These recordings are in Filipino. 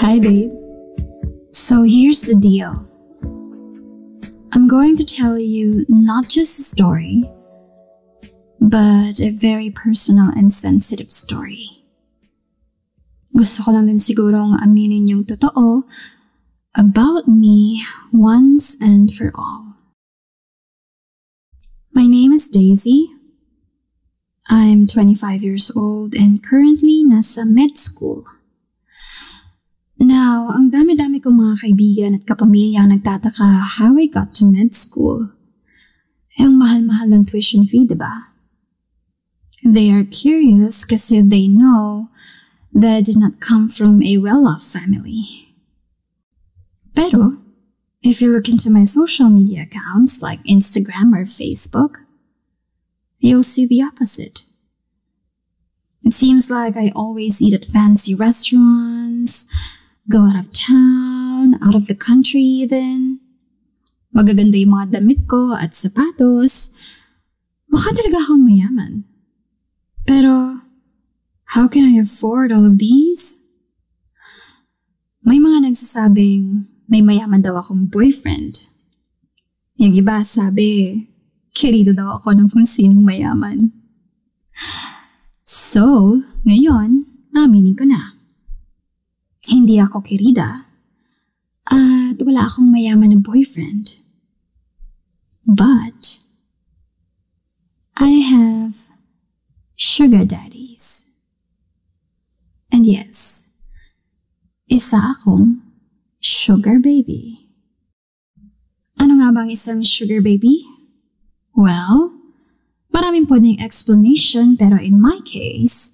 Hi, babe. So here's the deal. I'm going to tell you not just a story, but a very personal and sensitive story. Gusto ko lang din sigurong aminin yung totoo about me once and for all. My name is Daisy. I'm 25 years old and currently nasa med school. Now, ang dami-dami kong mga kaibigan at kapamilya ang nagtataka how I got to med school. Eh, ang mahal-mahal ng tuition fee, di ba? They are curious kasi they know that I did not come from a well-off family. Pero, if you look into my social media accounts like Instagram or Facebook, you'll see the opposite. It seems like I always eat at fancy restaurants, go out of town, out of the country even. Magaganda yung mga damit ko at sapatos. Mukha talaga akong mayaman. Pero, how can I afford all of these? May mga nagsasabing may mayaman daw akong boyfriend. Yung iba sabi, kirido daw ako ng kung sinong mayaman. So, ngayon, aminin ko na. Hindi ako kirida. At wala akong mayaman na boyfriend. But, I have sugar daddies. And yes, isa akong sugar baby. Ano nga bang isang sugar baby? Well, maraming pwedeng explanation pero in my case,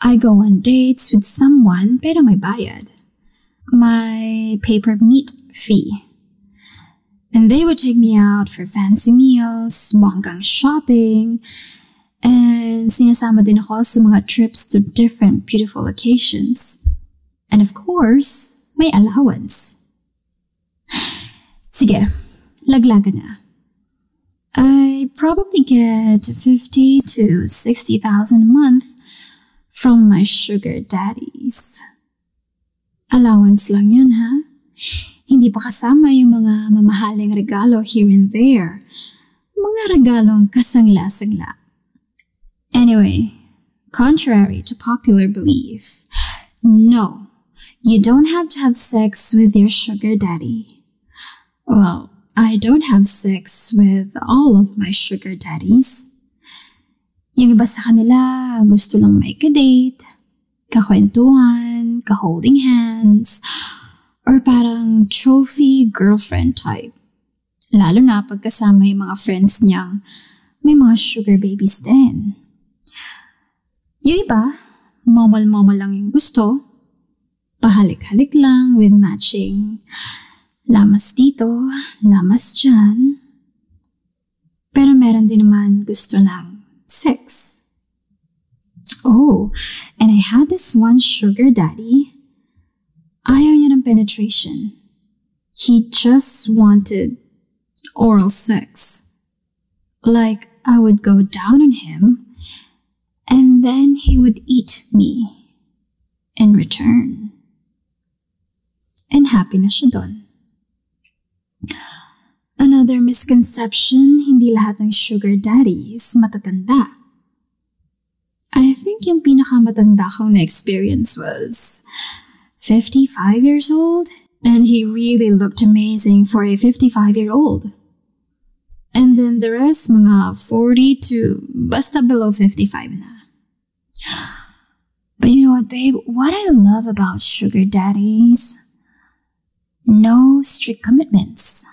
I go on dates with someone pero may bayad. My paper meat fee. And they would take me out for fancy meals, bonggang shopping, and sinasama din ako sa mga trips to different beautiful locations. And of course, may allowance. Sige, laglagan na. I probably get 50 to 60,000 a month from my sugar daddies. Allowance lang yun, ha? Hindi pa kasama yung mga mamahaling regalo here and there. Mga regalong kasangla-sangla. Anyway, contrary to popular belief, no, you don't have to have sex with your sugar daddy. Well, I don't have sex with all of my sugar daddies. Yung iba sa kanila, gusto lang may ka-date, kakwentuhan, ka-holding hands, or parang trophy girlfriend type. Lalo na pagkasama yung mga friends niyang may mga sugar babies din. Yung iba, momal-momal lang yung gusto, pahalik-halik lang with matching lamas dito, lamas dyan. Pero meron din naman gusto ng six. Oh, and I had this one sugar daddy. Ayaw niya ng penetration. He just wanted oral sex. Like I would go down on him and then he would eat me in return. And happy na siya doon. Another misconception, hindi lahat ng sugar daddies matatanda. I think yung pinakamatanda kong na-experience was 55 years old and he really looked amazing for a 55-year-old. And then the rest, mga 40 to basta below 55 na. But you know what, babe? What I love about sugar daddies, no strict commitments.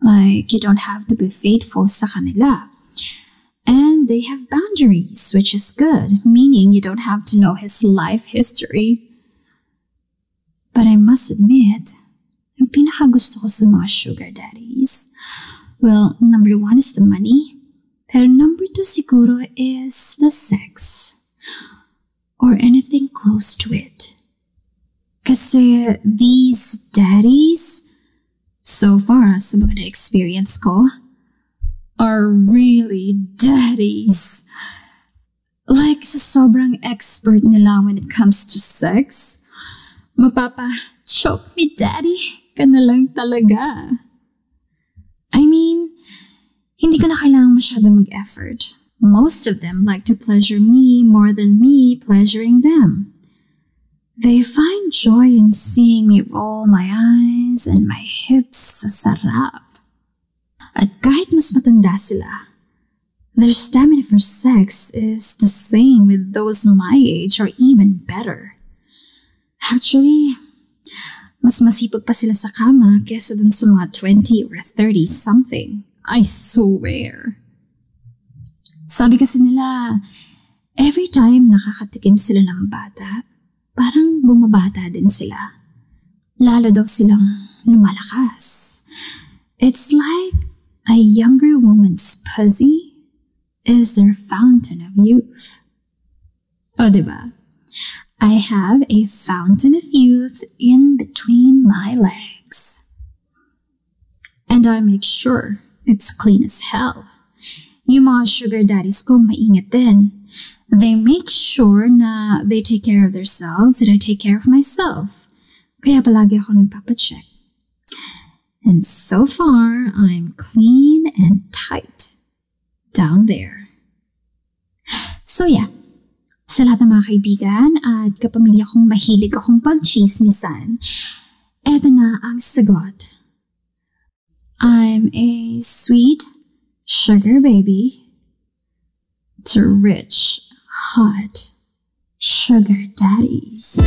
Like, you don't have to be faithful sa kanila. And they have boundaries, which is good, meaning you don't have to know his life history. But I must admit, yung pinakagusto ko sa mga sugar daddies, well, number one is the money, pero number two siguro is the sex. Or anything close to it. Kasi uh, these daddies, so far sa mga na-experience ko, are really daddies. Like sa sobrang expert nila when it comes to sex, mapapa Choke me, daddy. Ka na lang talaga. I mean, hindi ko na kailangan masyado mag-effort. Most of them like to pleasure me more than me pleasuring them. They find joy in seeing me roll my eyes and my hips sa sarap. At kahit mas matanda sila, their stamina for sex is the same with those my age or even better. Actually, mas masipag pa sila sa kama kesa dun sa mga 20 or 30 something. I swear. Sabi kasi nila, every time nakakatikim sila ng bata, parang bumabata din sila. Lalo daw silang lumalakas. It's like a younger woman's pussy is their fountain of youth. O, diba? I have a fountain of youth in between my legs. And I make sure it's clean as hell. Yung mga sugar daddies ko maingat din. They make sure na they take care of themselves and I take care of myself. Kaya palagi ako nagpapacheck. And so far, I'm clean and tight down there. So yeah, sa lahat ng mga kaibigan at kapamilya kong mahilig akong pagchismisan, eto na ang sagot. I'm a sweet sugar baby to rich, hot sugar daddies.